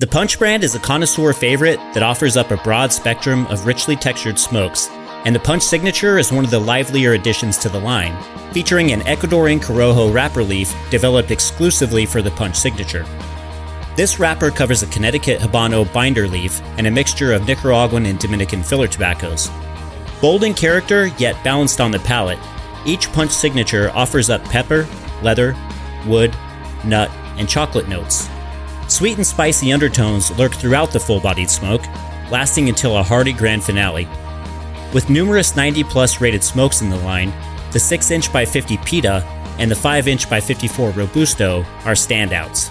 The Punch brand is a connoisseur favorite that offers up a broad spectrum of richly textured smokes, and the Punch Signature is one of the livelier additions to the line, featuring an Ecuadorian Corojo wrapper leaf developed exclusively for the Punch Signature. This wrapper covers a Connecticut Habano binder leaf and a mixture of Nicaraguan and Dominican filler tobaccos. Bold in character, yet balanced on the palate, each Punch Signature offers up pepper, leather, wood, nut, and chocolate notes. Sweet and spicy undertones lurk throughout the full bodied smoke, lasting until a hearty grand finale. With numerous 90 plus rated smokes in the line, the 6 inch by 50 Pita and the 5 inch by 54 Robusto are standouts.